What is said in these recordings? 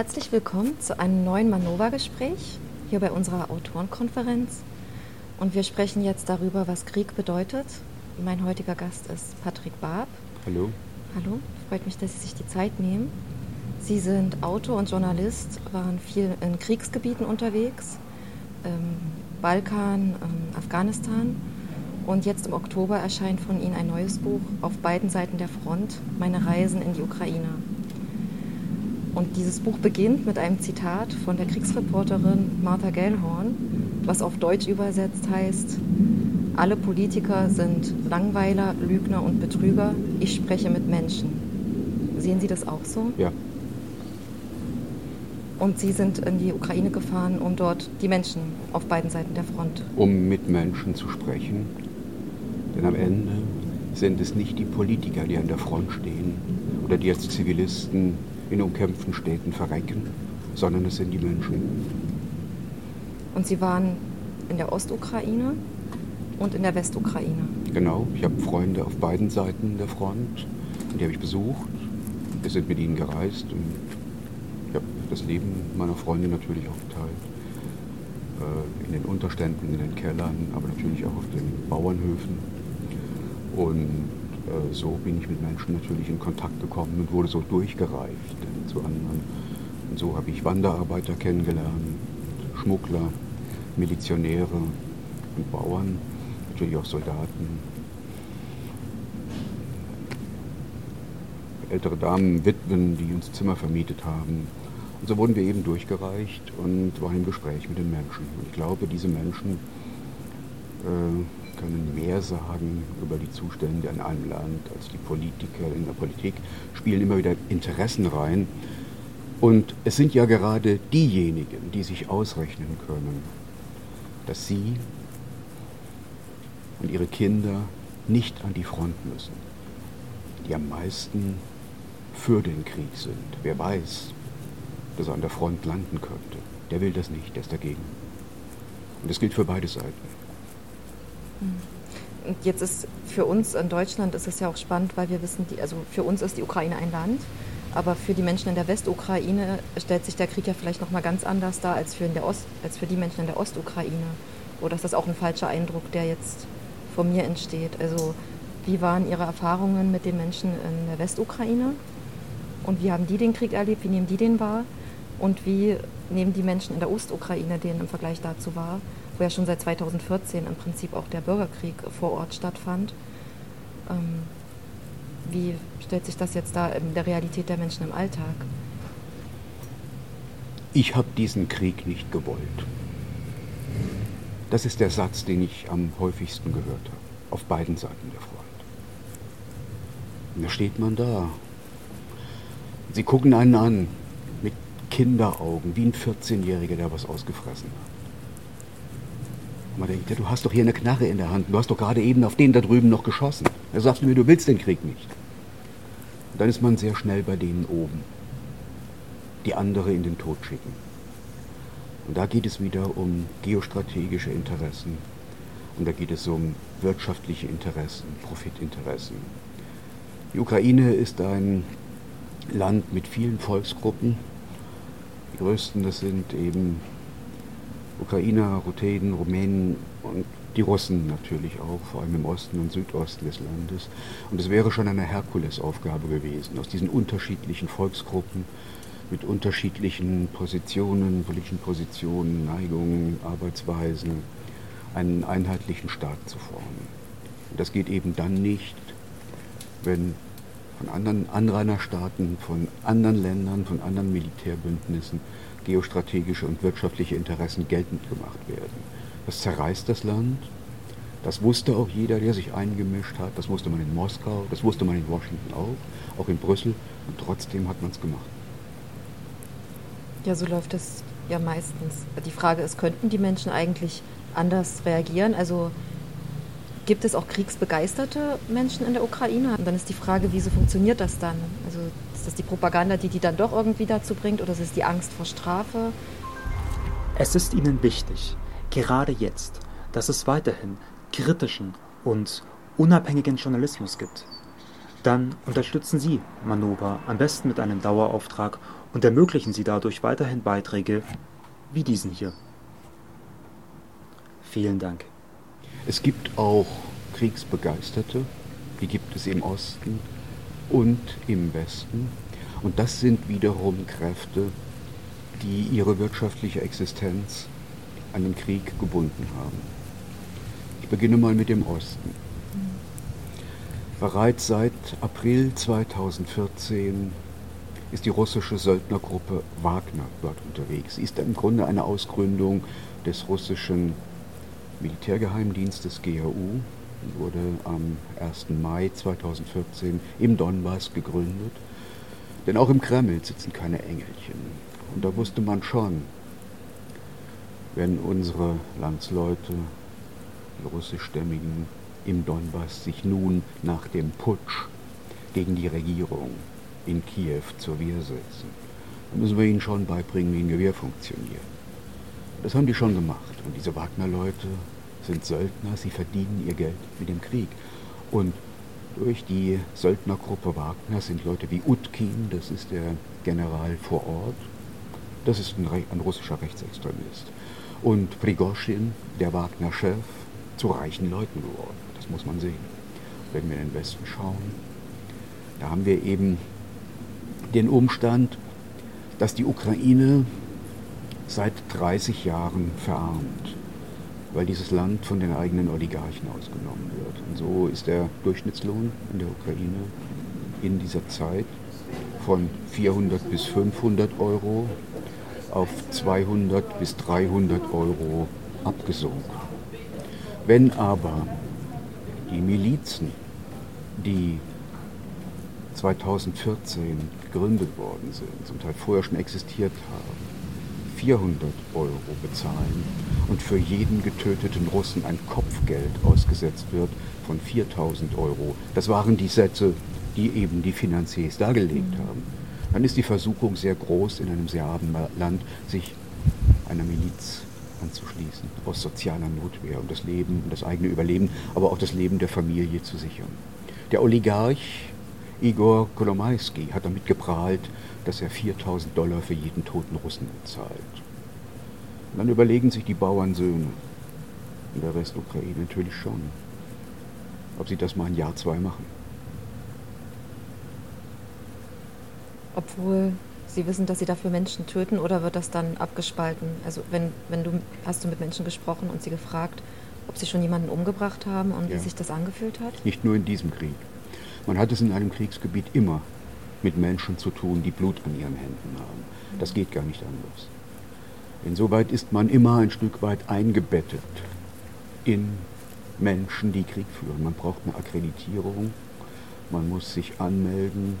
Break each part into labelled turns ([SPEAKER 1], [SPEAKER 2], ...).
[SPEAKER 1] Herzlich willkommen zu einem neuen Manova-Gespräch hier bei unserer Autorenkonferenz. Und wir sprechen jetzt darüber, was Krieg bedeutet. Mein heutiger Gast ist Patrick Barb.
[SPEAKER 2] Hallo.
[SPEAKER 1] Hallo, freut mich, dass Sie sich die Zeit nehmen. Sie sind Autor und Journalist, waren viel in Kriegsgebieten unterwegs, ähm, Balkan, ähm, Afghanistan. Und jetzt im Oktober erscheint von Ihnen ein neues Buch auf beiden Seiten der Front, Meine Reisen in die Ukraine. Und dieses Buch beginnt mit einem Zitat von der Kriegsreporterin Martha Gellhorn, was auf Deutsch übersetzt heißt, alle Politiker sind Langweiler, Lügner und Betrüger. Ich spreche mit Menschen. Sehen Sie das auch so?
[SPEAKER 2] Ja.
[SPEAKER 1] Und Sie sind in die Ukraine gefahren, um dort die Menschen auf beiden Seiten der Front.
[SPEAKER 2] Um mit Menschen zu sprechen. Denn am Ende sind es nicht die Politiker, die an der Front stehen oder die als Zivilisten in umkämpften Städten verrecken, sondern es sind die Menschen.
[SPEAKER 1] Und Sie waren in der Ostukraine und in der Westukraine.
[SPEAKER 2] Genau, ich habe Freunde auf beiden Seiten der Front, die habe ich besucht. Wir sind mit ihnen gereist und ich habe das Leben meiner Freunde natürlich auch geteilt. Äh, in den Unterständen, in den Kellern, aber natürlich auch auf den Bauernhöfen. Und so bin ich mit Menschen natürlich in Kontakt gekommen und wurde so durchgereicht zu anderen. Und so habe ich Wanderarbeiter kennengelernt, Schmuggler, Milizionäre und Bauern natürlich auch Soldaten. Ältere Damen, Witwen, die uns Zimmer vermietet haben. Und so wurden wir eben durchgereicht und waren im Gespräch mit den Menschen. Und ich glaube, diese Menschen äh, können mehr sagen über die Zustände in einem Land als die Politiker in der Politik, spielen immer wieder Interessen rein. Und es sind ja gerade diejenigen, die sich ausrechnen können, dass sie und ihre Kinder nicht an die Front müssen, die am meisten für den Krieg sind. Wer weiß, dass er an der Front landen könnte, der will das nicht, der ist dagegen. Und das gilt für beide Seiten.
[SPEAKER 1] Und jetzt ist für uns in Deutschland ist es ja auch spannend, weil wir wissen, die, also für uns ist die Ukraine ein Land, aber für die Menschen in der Westukraine stellt sich der Krieg ja vielleicht noch mal ganz anders dar als für, in der Ost, als für die Menschen in der Ostukraine. Oder ist das auch ein falscher Eindruck, der jetzt von mir entsteht. Also wie waren Ihre Erfahrungen mit den Menschen in der Westukraine? Und wie haben die den Krieg erlebt? Wie nehmen die den wahr? Und wie nehmen die Menschen in der Ostukraine den im Vergleich dazu wahr, wo ja schon seit 2014 im Prinzip auch der Bürgerkrieg vor Ort stattfand? Ähm, wie stellt sich das jetzt da in der Realität der Menschen im Alltag?
[SPEAKER 2] Ich habe diesen Krieg nicht gewollt. Das ist der Satz, den ich am häufigsten gehört habe, auf beiden Seiten der Front. Und da steht man da. Sie gucken einen an mit Kinderaugen, wie ein 14-Jähriger, der was ausgefressen hat. Man denkt, ja, du hast doch hier eine Knarre in der Hand, du hast doch gerade eben auf den da drüben noch geschossen. Da sagst du mir, du willst den Krieg nicht. Und dann ist man sehr schnell bei denen oben, die andere in den Tod schicken. Und da geht es wieder um geostrategische Interessen und da geht es um wirtschaftliche Interessen, Profitinteressen. Die Ukraine ist ein Land mit vielen Volksgruppen. Die größten, das sind eben Ukrainer, Ruthenen, Rumänen und die Russen natürlich auch, vor allem im Osten und Südosten des Landes. Und es wäre schon eine Herkulesaufgabe gewesen, aus diesen unterschiedlichen Volksgruppen mit unterschiedlichen Positionen, politischen Positionen, Neigungen, Arbeitsweisen einen einheitlichen Staat zu formen. Und das geht eben dann nicht, wenn von anderen Anrainerstaaten, von anderen Ländern, von anderen Militärbündnissen geostrategische und wirtschaftliche Interessen geltend gemacht werden. Das zerreißt das Land. Das wusste auch jeder, der sich eingemischt hat. Das wusste man in Moskau, das wusste man in Washington auch, auch in Brüssel. Und trotzdem hat man es gemacht.
[SPEAKER 1] Ja, so läuft es ja meistens. Die Frage ist, könnten die Menschen eigentlich anders reagieren? Also gibt es auch kriegsbegeisterte Menschen in der Ukraine? Und dann ist die Frage, wieso funktioniert das dann? Also ist das die Propaganda, die die dann doch irgendwie dazu bringt oder ist es die Angst vor Strafe?
[SPEAKER 3] Es ist ihnen wichtig, gerade jetzt, dass es weiterhin kritischen und unabhängigen Journalismus gibt. Dann unterstützen Sie Manova am besten mit einem Dauerauftrag und ermöglichen Sie dadurch weiterhin Beiträge wie diesen hier. Vielen Dank.
[SPEAKER 2] Es gibt auch Kriegsbegeisterte, die gibt es im Osten und im Westen. Und das sind wiederum Kräfte, die ihre wirtschaftliche Existenz an den Krieg gebunden haben. Ich beginne mal mit dem Osten. Bereits seit April 2014 ist die russische Söldnergruppe Wagner dort unterwegs. Sie ist im Grunde eine Ausgründung des russischen Militärgeheimdienstes GRU, wurde am 1. Mai 2014 im Donbass gegründet. Denn auch im Kreml sitzen keine Engelchen. Und da wusste man schon, wenn unsere Landsleute, die russischstämmigen, im Donbass sich nun nach dem Putsch gegen die Regierung in Kiew zur Wehr setzen, dann müssen wir ihnen schon beibringen, wie ein Gewehr funktioniert. Das haben die schon gemacht. Und diese Wagner-Leute sind Söldner, sie verdienen ihr Geld mit dem Krieg. Und durch die Söldnergruppe Wagner sind Leute wie Utkin, das ist der General vor Ort, das ist ein, ein russischer Rechtsextremist. Und Prigozhin, der Wagner-Chef, zu reichen Leuten geworden. Das muss man sehen. Wenn wir in den Westen schauen, da haben wir eben den Umstand, dass die Ukraine seit 30 Jahren verarmt, weil dieses Land von den eigenen Oligarchen ausgenommen wird. Und so ist der Durchschnittslohn in der Ukraine in dieser Zeit von 400 bis 500 Euro auf 200 bis 300 Euro abgesunken. Wenn aber die Milizen, die 2014 gegründet worden sind, zum Teil vorher schon existiert haben, 400 Euro bezahlen und für jeden getöteten Russen ein Kopfgeld ausgesetzt wird von 4000 Euro. Das waren die Sätze, die eben die Finanziers dargelegt haben. Dann ist die Versuchung sehr groß, in einem sehr armen Land sich einer Miliz anzuschließen, aus sozialer Notwehr, um das Leben, um das eigene Überleben, aber auch das Leben der Familie zu sichern. Der Oligarch Igor Kolomaisky hat damit geprahlt, dass er 4000 Dollar für jeden toten Russen bezahlt. Und dann überlegen sich die Bauernsöhne in der Westukraine natürlich schon, ob sie das mal ein Jahr, zwei machen.
[SPEAKER 1] Obwohl sie wissen, dass sie dafür Menschen töten oder wird das dann abgespalten? Also wenn, wenn du hast du mit Menschen gesprochen und sie gefragt, ob sie schon jemanden umgebracht haben und ja. wie sich das angefühlt hat?
[SPEAKER 2] Nicht nur in diesem Krieg. Man hat es in einem Kriegsgebiet immer mit Menschen zu tun, die Blut an ihren Händen haben. Das geht gar nicht anders. Insoweit ist man immer ein Stück weit eingebettet in Menschen, die Krieg führen. Man braucht eine Akkreditierung, man muss sich anmelden,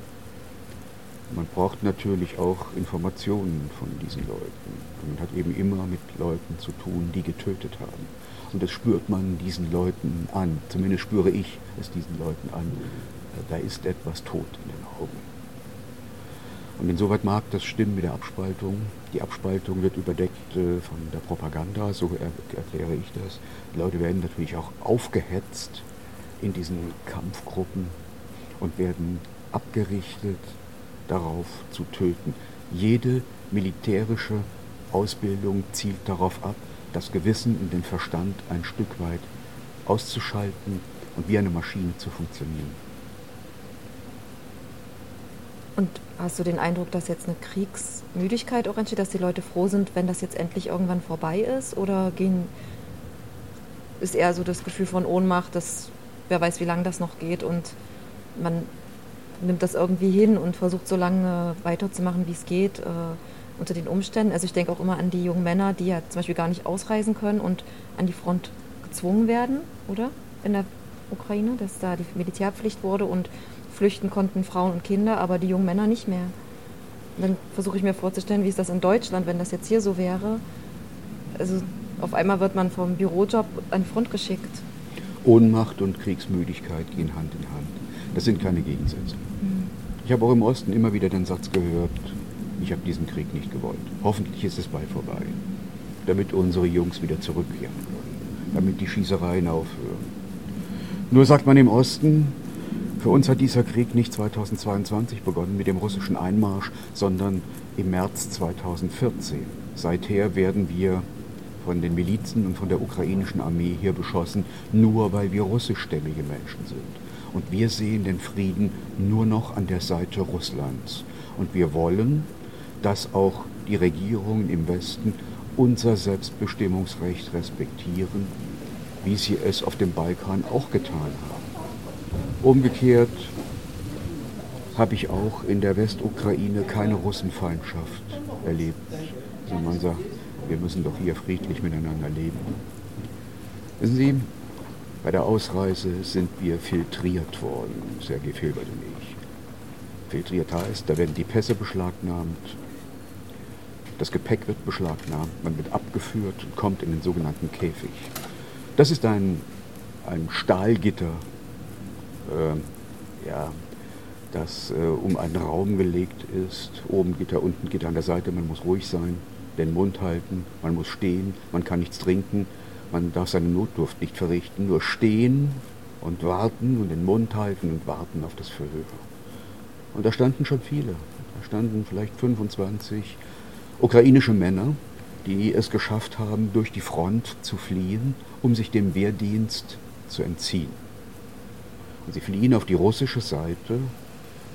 [SPEAKER 2] man braucht natürlich auch Informationen von diesen Leuten. Man hat eben immer mit Leuten zu tun, die getötet haben. Und das spürt man diesen Leuten an. Zumindest spüre ich es diesen Leuten an. Da ist etwas tot in den Augen. Und insoweit mag das stimmen mit der Abspaltung. Die Abspaltung wird überdeckt äh, von der Propaganda, so er erkläre ich das. Die Leute werden natürlich auch aufgehetzt in diesen Kampfgruppen und werden abgerichtet darauf zu töten. Jede militärische Ausbildung zielt darauf ab, das Gewissen und den Verstand ein Stück weit auszuschalten und wie eine Maschine zu funktionieren.
[SPEAKER 1] Und hast du den Eindruck, dass jetzt eine Kriegsmüdigkeit auch entsteht, dass die Leute froh sind, wenn das jetzt endlich irgendwann vorbei ist? Oder gehen, ist eher so das Gefühl von Ohnmacht, dass wer weiß, wie lange das noch geht und man nimmt das irgendwie hin und versucht so lange weiterzumachen, wie es geht, äh, unter den Umständen. Also ich denke auch immer an die jungen Männer, die ja zum Beispiel gar nicht ausreisen können und an die Front gezwungen werden, oder? In der Ukraine, dass da die Militärpflicht wurde und flüchten konnten Frauen und Kinder, aber die jungen Männer nicht mehr. Dann versuche ich mir vorzustellen, wie ist das in Deutschland, wenn das jetzt hier so wäre. Also auf einmal wird man vom Bürojob an die Front geschickt.
[SPEAKER 2] Ohnmacht und Kriegsmüdigkeit gehen Hand in Hand. Das sind keine Gegensätze. Mhm. Ich habe auch im Osten immer wieder den Satz gehört, ich habe diesen Krieg nicht gewollt. Hoffentlich ist es bald vorbei, damit unsere Jungs wieder zurückkehren können, damit die Schießereien aufhören. Nur sagt man im Osten, Für uns hat dieser Krieg nicht 2022 begonnen mit dem russischen Einmarsch, sondern im März 2014. Seither werden wir von den Milizen und von der ukrainischen Armee hier beschossen, nur weil wir russischstämmige Menschen sind. Und wir sehen den Frieden nur noch an der Seite Russlands. Und wir wollen, dass auch die Regierungen im Westen unser Selbstbestimmungsrecht respektieren, wie sie es auf dem Balkan auch getan haben. Umgekehrt habe ich auch in der Westukraine keine Russenfeindschaft erlebt, sondern man sagt, wir müssen doch hier friedlich miteinander leben. Wissen Sie, bei der Ausreise sind wir filtriert worden, Sergei Filbert und ich. Filtriert heißt, da werden die Pässe beschlagnahmt, das Gepäck wird beschlagnahmt, man wird abgeführt und kommt in den sogenannten Käfig. Das ist ein, ein Stahlgitter, äh, ja, das äh, um einen Raum gelegt ist. Oben Gitter, unten Gitter an der Seite. Man muss ruhig sein, den Mund halten, man muss stehen, man kann nichts trinken, man darf seine Notdurft nicht verrichten, nur stehen und warten und den Mund halten und warten auf das Verhör. Und da standen schon viele. Da standen vielleicht 25 ukrainische Männer, die es geschafft haben, durch die Front zu fliehen, um sich dem Wehrdienst zu entziehen. Und sie fliehen auf die russische Seite,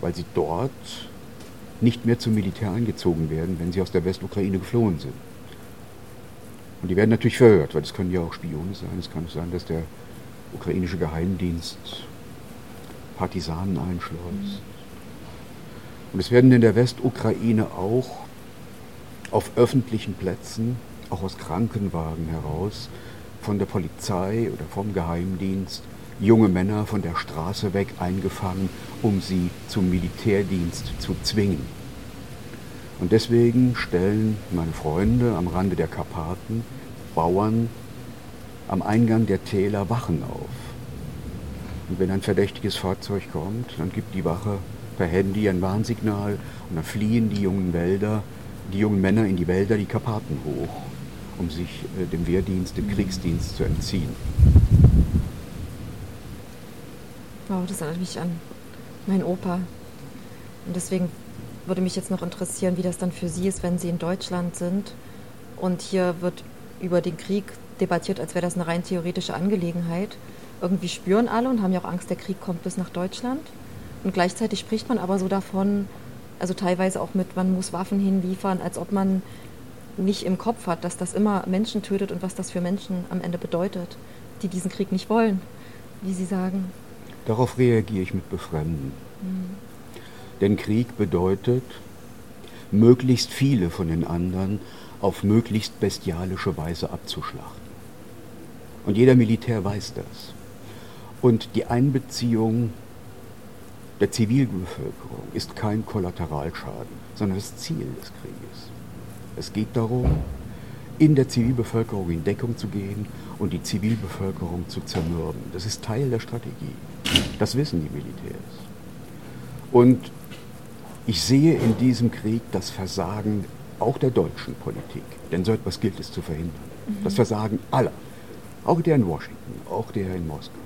[SPEAKER 2] weil sie dort nicht mehr zum Militär eingezogen werden, wenn sie aus der Westukraine geflohen sind. Und die werden natürlich verhört, weil das können ja auch Spione sein. Es kann sein, dass der ukrainische Geheimdienst Partisanen einschleust. Und es werden in der Westukraine auch auf öffentlichen Plätzen, auch aus Krankenwagen heraus, von der Polizei oder vom Geheimdienst junge Männer von der Straße weg eingefangen, um sie zum Militärdienst zu zwingen. Und deswegen stellen meine Freunde am Rande der Karpaten, Bauern, am Eingang der Täler Wachen auf. Und wenn ein verdächtiges Fahrzeug kommt, dann gibt die Wache per Handy ein Warnsignal und dann fliehen die jungen Wälder, die jungen Männer in die Wälder die Karpaten hoch, um sich äh, dem Wehrdienst, dem Kriegsdienst zu entziehen.
[SPEAKER 1] Wow, das erinnert mich an meinen Opa. Und deswegen würde mich jetzt noch interessieren, wie das dann für Sie ist, wenn Sie in Deutschland sind und hier wird über den Krieg debattiert, als wäre das eine rein theoretische Angelegenheit. Irgendwie spüren alle und haben ja auch Angst, der Krieg kommt bis nach Deutschland. Und gleichzeitig spricht man aber so davon, also teilweise auch mit, man muss Waffen hinliefern, als ob man nicht im Kopf hat, dass das immer Menschen tötet und was das für Menschen am Ende bedeutet, die diesen Krieg nicht wollen, wie Sie sagen.
[SPEAKER 2] Darauf reagiere ich mit Befremden. Mhm. Denn Krieg bedeutet, möglichst viele von den anderen auf möglichst bestialische Weise abzuschlachten. Und jeder Militär weiß das. Und die Einbeziehung der Zivilbevölkerung ist kein Kollateralschaden, sondern das Ziel des Krieges. Es geht darum, in der Zivilbevölkerung in Deckung zu gehen und die Zivilbevölkerung zu zermürben. Das ist Teil der Strategie. Das wissen die Militärs. Und ich sehe in diesem Krieg das Versagen auch der deutschen Politik, denn so etwas gilt es zu verhindern. Mhm. Das Versagen aller, auch der in Washington, auch der in Moskau.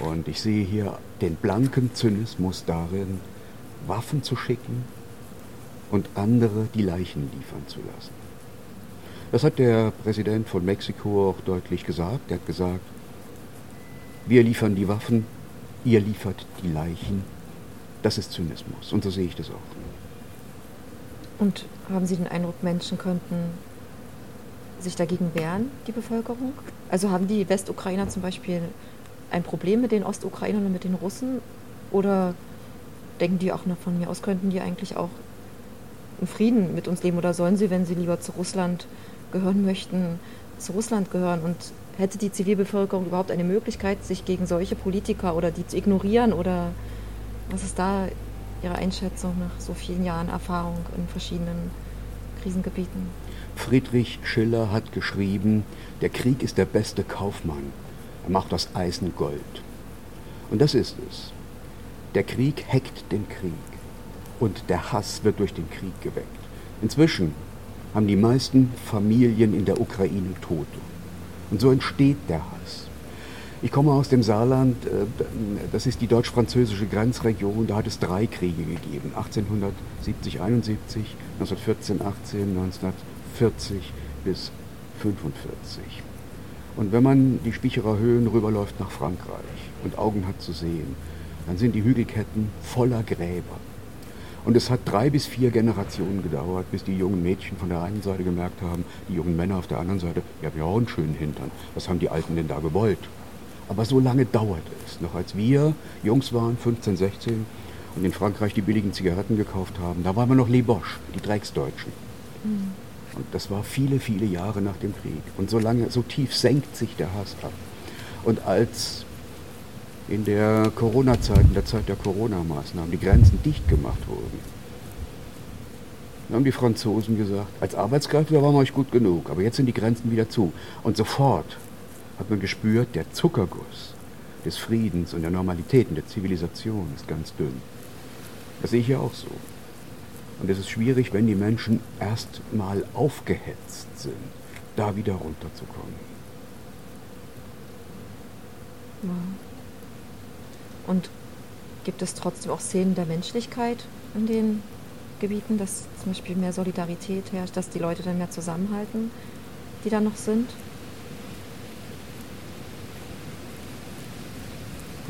[SPEAKER 2] Und ich sehe hier den blanken Zynismus darin, Waffen zu schicken und andere die Leichen liefern zu lassen. Das hat der Präsident von Mexiko auch deutlich gesagt. Er hat gesagt, wir liefern die Waffen, ihr liefert die Leichen. Das ist Zynismus und so sehe ich das auch.
[SPEAKER 1] Und haben Sie den Eindruck, Menschen könnten sich dagegen wehren, die Bevölkerung? Also haben die Westukrainer zum Beispiel ein Problem mit den Ostukrainern und mit den Russen? Oder denken die auch, na, von mir aus könnten die eigentlich auch in Frieden mit uns leben? Oder sollen sie, wenn sie lieber zu Russland gehören möchten, zu Russland gehören? Und hätte die Zivilbevölkerung überhaupt eine Möglichkeit, sich gegen solche Politiker oder die zu ignorieren? Oder was ist da Ihre Einschätzung nach so vielen Jahren Erfahrung in verschiedenen Krisengebieten?
[SPEAKER 2] Friedrich Schiller hat geschrieben, der Krieg ist der beste Kaufmann. Er macht aus Eisen Gold. Und das ist es. Der Krieg heckt den Krieg. Und der Hass wird durch den Krieg geweckt. Inzwischen haben die meisten Familien in der Ukraine Tote. Und so entsteht der Hass. Ich komme aus dem Saarland, äh, das ist die deutsch-französische Grenzregion, da hat es drei Kriege gegeben. 1870, 71, 1914, 18, 1940 bis 1945. Und wenn man die Spicherer Höhen rüberläuft nach Frankreich und Augen hat zu sehen, dann sind die Hügelketten voller Gräber. Und es hat drei bis vier Generationen gedauert, bis die jungen Mädchen von der einen Seite gemerkt haben, die jungen Männer auf der anderen Seite, ja, wir haben auch einen schönen Hintern. Was haben die Alten denn da gewollt? Aber so lange dauert es. Noch als wir Jungs waren, 15, 16, und in Frankreich die billigen Zigaretten gekauft haben, da waren wir noch Les Bosch, die Drecksdeutschen. Mhm. Und das war viele, viele Jahre nach dem Krieg. Und so lange, so tief senkt sich der Hass ab. Und als in der Corona-Zeit, in der Zeit der Corona-Maßnahmen, die Grenzen dicht gemacht wurden. Haben die Franzosen gesagt, als Arbeitskräfte waren wir euch gut genug, aber jetzt sind die Grenzen wieder zu. Und sofort hat man gespürt, der Zuckerguss des Friedens und der Normalität und der Zivilisation ist ganz dünn. Das sehe ich ja auch so. Und es ist schwierig, wenn die Menschen erst mal aufgehetzt sind, da wieder runterzukommen.
[SPEAKER 1] Ja. Und gibt es trotzdem auch Szenen der Menschlichkeit in den Gebieten, dass zum Beispiel mehr Solidarität herrscht, dass die Leute dann mehr zusammenhalten, die da noch sind?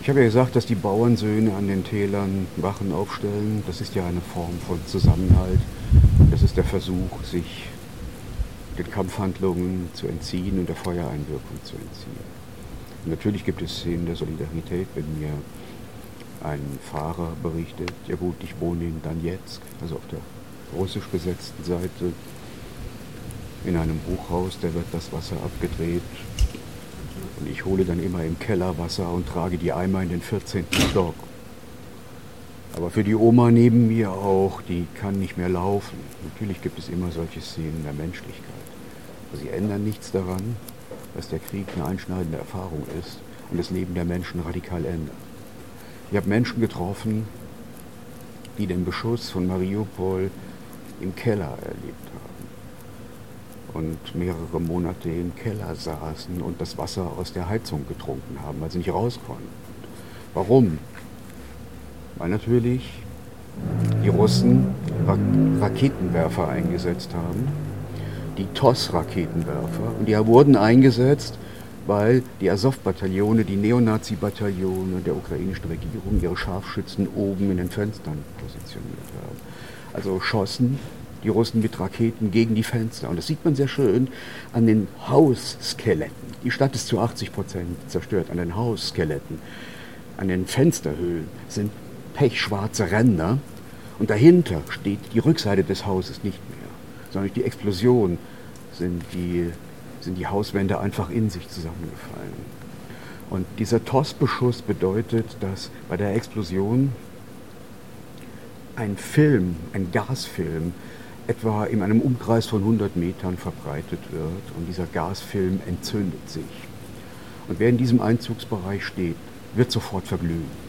[SPEAKER 2] Ich habe ja gesagt, dass die Bauernsöhne an den Tälern Wachen aufstellen. Das ist ja eine Form von Zusammenhalt. Das ist der Versuch, sich den Kampfhandlungen zu entziehen und der Feuereinwirkung zu entziehen. Und natürlich gibt es Szenen der Solidarität, wenn mir ein Fahrer berichtet, ja gut, ich wohne in Donetsk, also auf der russisch besetzten Seite, in einem Hochhaus, da wird das Wasser abgedreht. Und ich hole dann immer im Keller Wasser und trage die Eimer in den 14. Stock. Aber für die Oma neben mir auch, die kann nicht mehr laufen. Natürlich gibt es immer solche Szenen der Menschlichkeit. Aber sie ändern nichts daran, dass der Krieg eine einschneidende Erfahrung ist und das Leben der Menschen radikal ändert. Ich habe Menschen getroffen, die den Beschuss von Mariupol im Keller erlebt haben und mehrere Monate im Keller saßen und das Wasser aus der Heizung getrunken haben, weil sie nicht raus konnten. Warum? Weil natürlich die Russen Raketenwerfer eingesetzt haben, die TOS-Raketenwerfer, und die wurden eingesetzt, weil die Azov-Bataillone, die Neonazi-Bataillone der ukrainischen Regierung ihre Scharfschützen oben in den Fenstern positioniert haben. Also schossen die Russen mit Raketen gegen die Fenster. Und das sieht man sehr schön an den Hausskeletten. Die Stadt ist zu 80 Prozent zerstört. An den Hausskeletten, an den Fensterhöhlen sind pechschwarze Ränder. Und dahinter steht die Rückseite des Hauses nicht mehr, sondern durch die Explosion sind die sind die Hauswände einfach in sich zusammengefallen. Und dieser TOS-Beschuss bedeutet, dass bei der Explosion ein Film, ein Gasfilm, etwa in einem Umkreis von 100 Metern verbreitet wird und dieser Gasfilm entzündet sich. Und wer in diesem Einzugsbereich steht, wird sofort verglühen.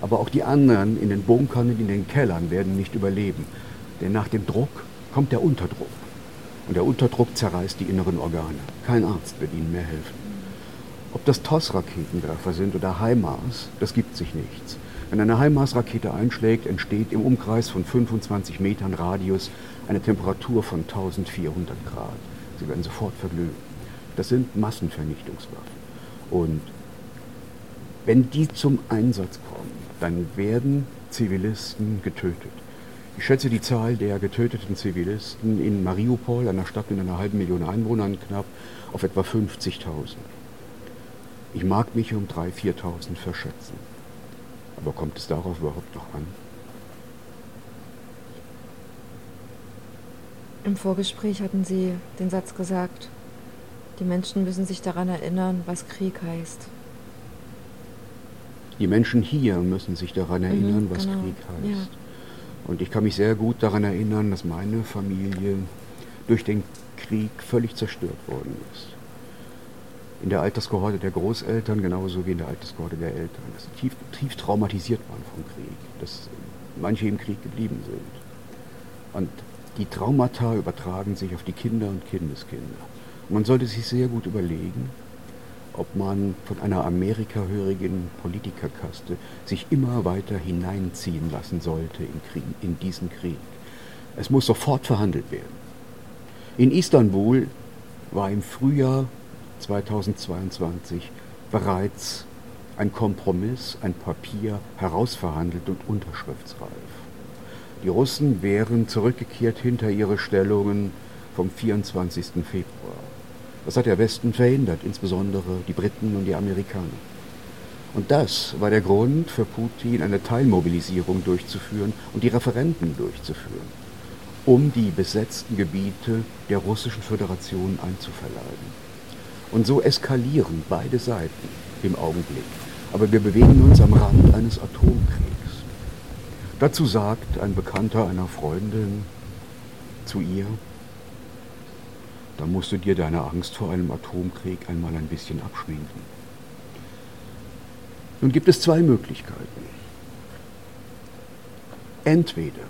[SPEAKER 2] Aber auch die anderen in den Bunkern und in den Kellern werden nicht überleben, denn nach dem Druck kommt der Unterdruck. Und der Unterdruck zerreißt die inneren Organe. Kein Arzt wird ihnen mehr helfen. Ob das TOS-Raketenwerfer sind oder HIMARS, das gibt sich nichts. Wenn eine HIMARS-Rakete einschlägt, entsteht im Umkreis von 25 Metern Radius eine Temperatur von 1400 Grad. Sie werden sofort verglühen. Das sind Massenvernichtungswaffen. Und wenn die zum Einsatz kommen, dann werden Zivilisten getötet. Ich schätze die Zahl der getöteten Zivilisten in Mariupol, einer Stadt mit einer halben Million Einwohnern knapp, auf etwa 50.000. Ich mag mich um 3.000, 4.000 verschätzen. Aber kommt es darauf überhaupt noch an?
[SPEAKER 1] Im Vorgespräch hatten Sie den Satz gesagt, die Menschen müssen sich daran erinnern, was Krieg heißt.
[SPEAKER 2] Die Menschen hier müssen sich daran mhm, erinnern, mhm, was genau. Krieg heißt. Ja. Und ich kann mich sehr gut daran erinnern, dass meine Familie durch den Krieg völlig zerstört worden ist. In der Alterskohorte der Großeltern genauso wie in der Alterskohorte der Eltern. Dass sie tief, tief traumatisiert waren vom Krieg. Dass manche im Krieg geblieben sind. Und die Traumata übertragen sich auf die Kinder und Kindeskinder. Man sollte sich sehr gut überlegen, ob man von einer amerikahörigen Politikerkaste sich immer weiter hineinziehen lassen sollte in, Krieg, in diesen Krieg. Es muss sofort verhandelt werden. In Istanbul war im Frühjahr 2022 bereits ein Kompromiss, ein Papier herausverhandelt und unterschriftsreif. Die Russen wären zurückgekehrt hinter ihre Stellungen vom 24. Februar. Das hat der Westen verhindert, insbesondere die Briten und die Amerikaner. Und das war der Grund für Putin, eine Teilmobilisierung durchzuführen und die Referenten durchzuführen, um die besetzten Gebiete der Russischen Föderation einzuverleiben. Und so eskalieren beide Seiten im Augenblick. Aber wir bewegen uns am Rand eines Atomkriegs. Dazu sagt ein Bekannter einer Freundin zu ihr, da musst du dir deine Angst vor einem Atomkrieg einmal ein bisschen abschminken. Nun gibt es zwei Möglichkeiten. Entweder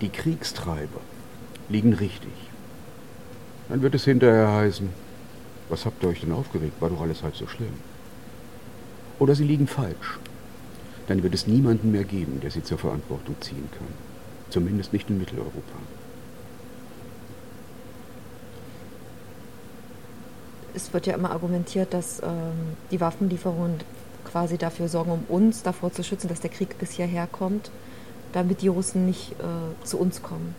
[SPEAKER 2] die Kriegstreiber liegen richtig. Dann wird es hinterher heißen, was habt ihr euch denn aufgeregt? War doch alles halb so schlimm. Oder sie liegen falsch. Dann wird es niemanden mehr geben, der sie zur Verantwortung ziehen kann. Zumindest nicht in Mitteleuropa.
[SPEAKER 1] Es wird ja immer argumentiert, dass ähm, die Waffenlieferungen quasi dafür sorgen, um uns davor zu schützen, dass der Krieg bis hierher kommt, damit die Russen nicht äh, zu uns kommen.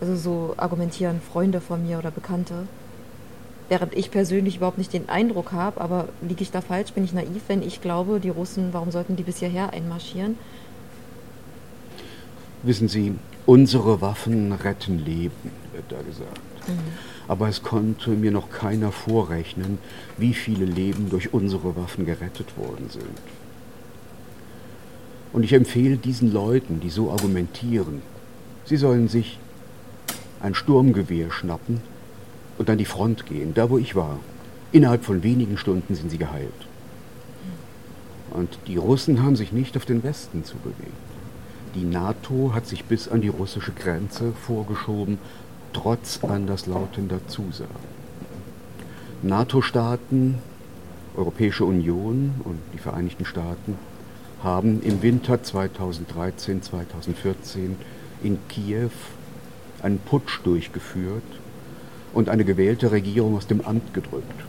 [SPEAKER 1] Also so argumentieren Freunde von mir oder Bekannte. Während ich persönlich überhaupt nicht den Eindruck habe, aber liege ich da falsch, bin ich naiv, wenn ich glaube, die Russen, warum sollten die bis hierher einmarschieren?
[SPEAKER 2] Wissen Sie, unsere Waffen retten Leben, wird da gesagt. Mhm. Aber es konnte mir noch keiner vorrechnen, wie viele Leben durch unsere Waffen gerettet worden sind. Und ich empfehle diesen Leuten, die so argumentieren, sie sollen sich ein Sturmgewehr schnappen und an die Front gehen, da wo ich war. Innerhalb von wenigen Stunden sind sie geheilt. Und die Russen haben sich nicht auf den Westen zu bewegen. Die NATO hat sich bis an die russische Grenze vorgeschoben, trotz anderslautender Zusagen. NATO-Staaten, Europäische Union und die Vereinigten Staaten haben im Winter 2013, 2014 in Kiew einen Putsch durchgeführt und eine gewählte Regierung aus dem Amt gedrückt.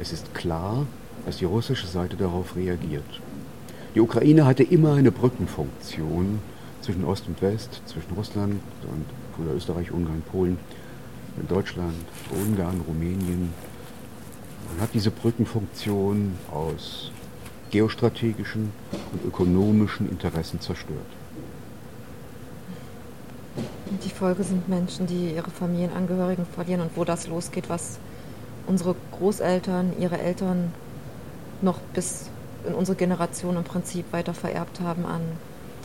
[SPEAKER 2] Es ist klar, dass die russische Seite darauf reagiert. Die Ukraine hatte immer eine Brückenfunktion zwischen Ost und West, zwischen Russland und früher Österreich, Ungarn, Polen, Deutschland, Ungarn, Rumänien. Man hat diese Brückenfunktion aus geostrategischen und ökonomischen Interessen zerstört.
[SPEAKER 1] Die Folge sind Menschen, die ihre Familienangehörigen verlieren und wo das losgeht, was unsere Großeltern, ihre Eltern noch bis in unsere Generation im Prinzip weiter vererbt haben an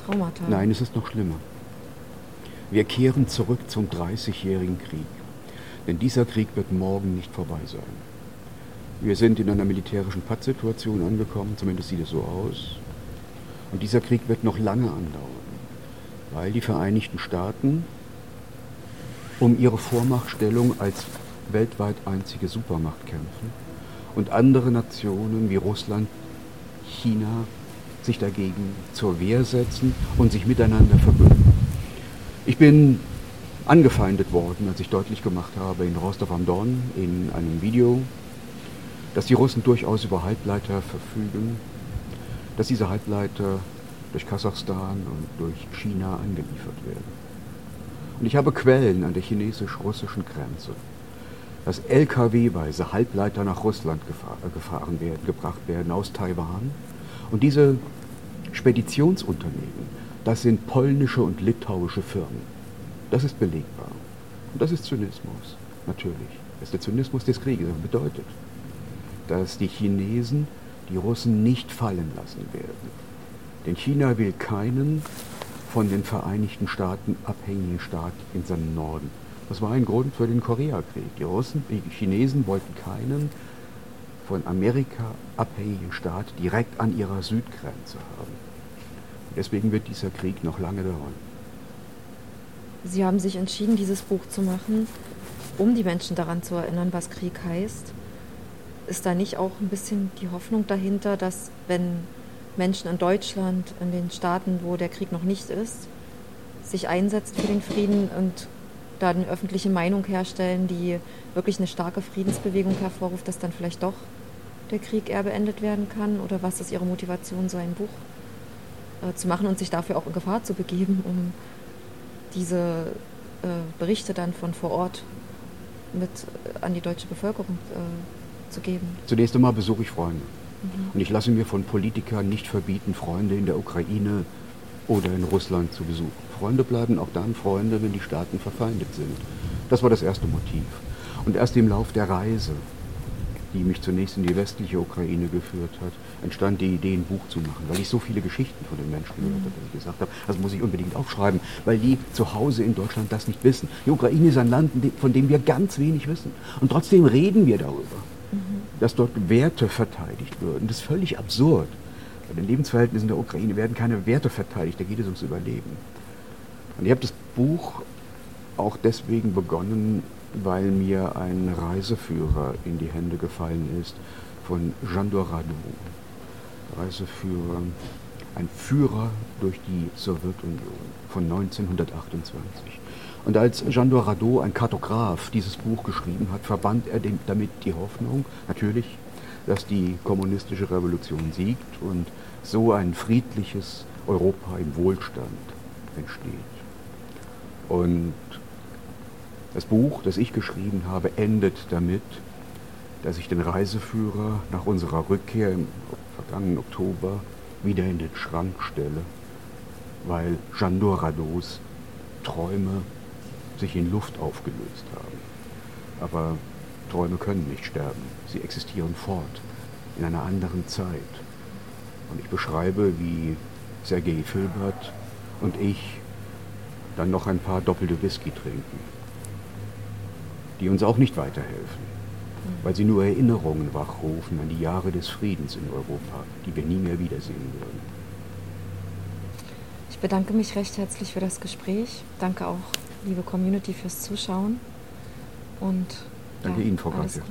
[SPEAKER 1] Traumata.
[SPEAKER 2] Nein, es ist noch schlimmer. Wir kehren zurück zum Dreißigjährigen Krieg. Denn dieser Krieg wird morgen nicht vorbei sein. Wir sind in einer militärischen Pattsituation angekommen, zumindest sieht es so aus. Und dieser Krieg wird noch lange andauern, weil die Vereinigten Staaten um ihre Vormachtstellung als weltweit einzige Supermacht kämpfen und andere Nationen wie Russland, China sich dagegen zur Wehr setzen und sich miteinander verbünden. Ich bin angefeindet worden, als ich deutlich gemacht habe in Rostov am Don in einem Video, dass die Russen durchaus über Halbleiter verfügen, dass diese Halbleiter durch Kasachstan und durch China angeliefert werden. Und ich habe Quellen an der chinesisch-russischen Grenze, dass Lkw-weise Halbleiter nach Russland äh, gefahren werden, gebracht werden aus Taiwan. Und diese Speditionsunternehmen, das sind polnische und litauische Firmen. Das ist belegbar. Und das ist Zynismus, natürlich. Das ist der Zynismus des Krieges. Das bedeutet, dass die Chinesen die Russen nicht fallen lassen werden. Denn China will keinen von den Vereinigten Staaten abhängigen Staat in seinem Norden. Das war ein Grund für den Koreakrieg. Die Russen, die Chinesen wollten keinen von Amerika abhängigen Staat direkt an ihrer Südgrenze haben. Deswegen wird dieser Krieg noch lange dauern.
[SPEAKER 1] Sie haben sich entschieden, dieses Buch zu machen, um die Menschen daran zu erinnern, was Krieg heißt. ist da nicht auch ein bisschen die Hoffnung dahinter, dass wenn Menschen in Deutschland, in den Staaten, wo der Krieg noch nicht ist, sich einsetzt für den Frieden und da eine öffentliche Meinung herstellen, die wirklich eine starke Friedensbewegung hervorruft, dass dann vielleicht doch der Krieg eher beendet werden kann? Oder was ist Ihre Motivation, so ein Buch äh, zu machen und sich dafür auch in Gefahr zu begeben, um diese äh, Berichte dann von vor Ort mit äh, an die deutsche Bevölkerung äh, zu geben?
[SPEAKER 2] Zunächst einmal besuche ich Freunde. Und ich lasse mir von Politikern nicht verbieten, Freunde in der Ukraine oder in Russland zu besuchen. Freunde bleiben auch dann Freunde, wenn die Staaten verfeindet sind. Das war das erste Motiv. Und erst im Lauf der Reise, die mich zunächst in die westliche Ukraine geführt hat, entstand die Idee, ein Buch zu machen, weil ich so viele Geschichten von den Menschen gehört habe, dass ich gesagt habe, das muss ich unbedingt aufschreiben, weil die zu Hause in Deutschland das nicht wissen. Die Ukraine ist ein Land, von dem wir ganz wenig wissen. Und trotzdem reden wir darüber. Dass dort Werte verteidigt würden. Das ist völlig absurd. Bei den Lebensverhältnissen der Ukraine werden keine Werte verteidigt, da geht es ums Überleben. Und ich habe das Buch auch deswegen begonnen, weil mir ein Reiseführer in die Hände gefallen ist von Jean Doradou. Reiseführer, ein Führer durch die Sowjetunion von 1928. Und als Jean Doradou, ein Kartograf, dieses Buch geschrieben hat, verband er damit die Hoffnung, natürlich, dass die kommunistische Revolution siegt und so ein friedliches Europa im Wohlstand entsteht. Und das Buch, das ich geschrieben habe, endet damit, dass ich den Reiseführer nach unserer Rückkehr im vergangenen Oktober wieder in den Schrank stelle, weil Jean Dorados Träume sich in Luft aufgelöst haben. Aber Träume können nicht sterben, sie existieren fort in einer anderen Zeit. Und ich beschreibe, wie Sergei Filbert und ich dann noch ein paar doppelte Whisky trinken, die uns auch nicht weiterhelfen, weil sie nur Erinnerungen wachrufen an die Jahre des Friedens in Europa, die wir nie mehr wiedersehen würden.
[SPEAKER 1] Ich bedanke mich recht herzlich für das Gespräch. Danke auch, liebe Community, fürs Zuschauen. Und
[SPEAKER 2] danke ja, Ihnen, Frau Grazie.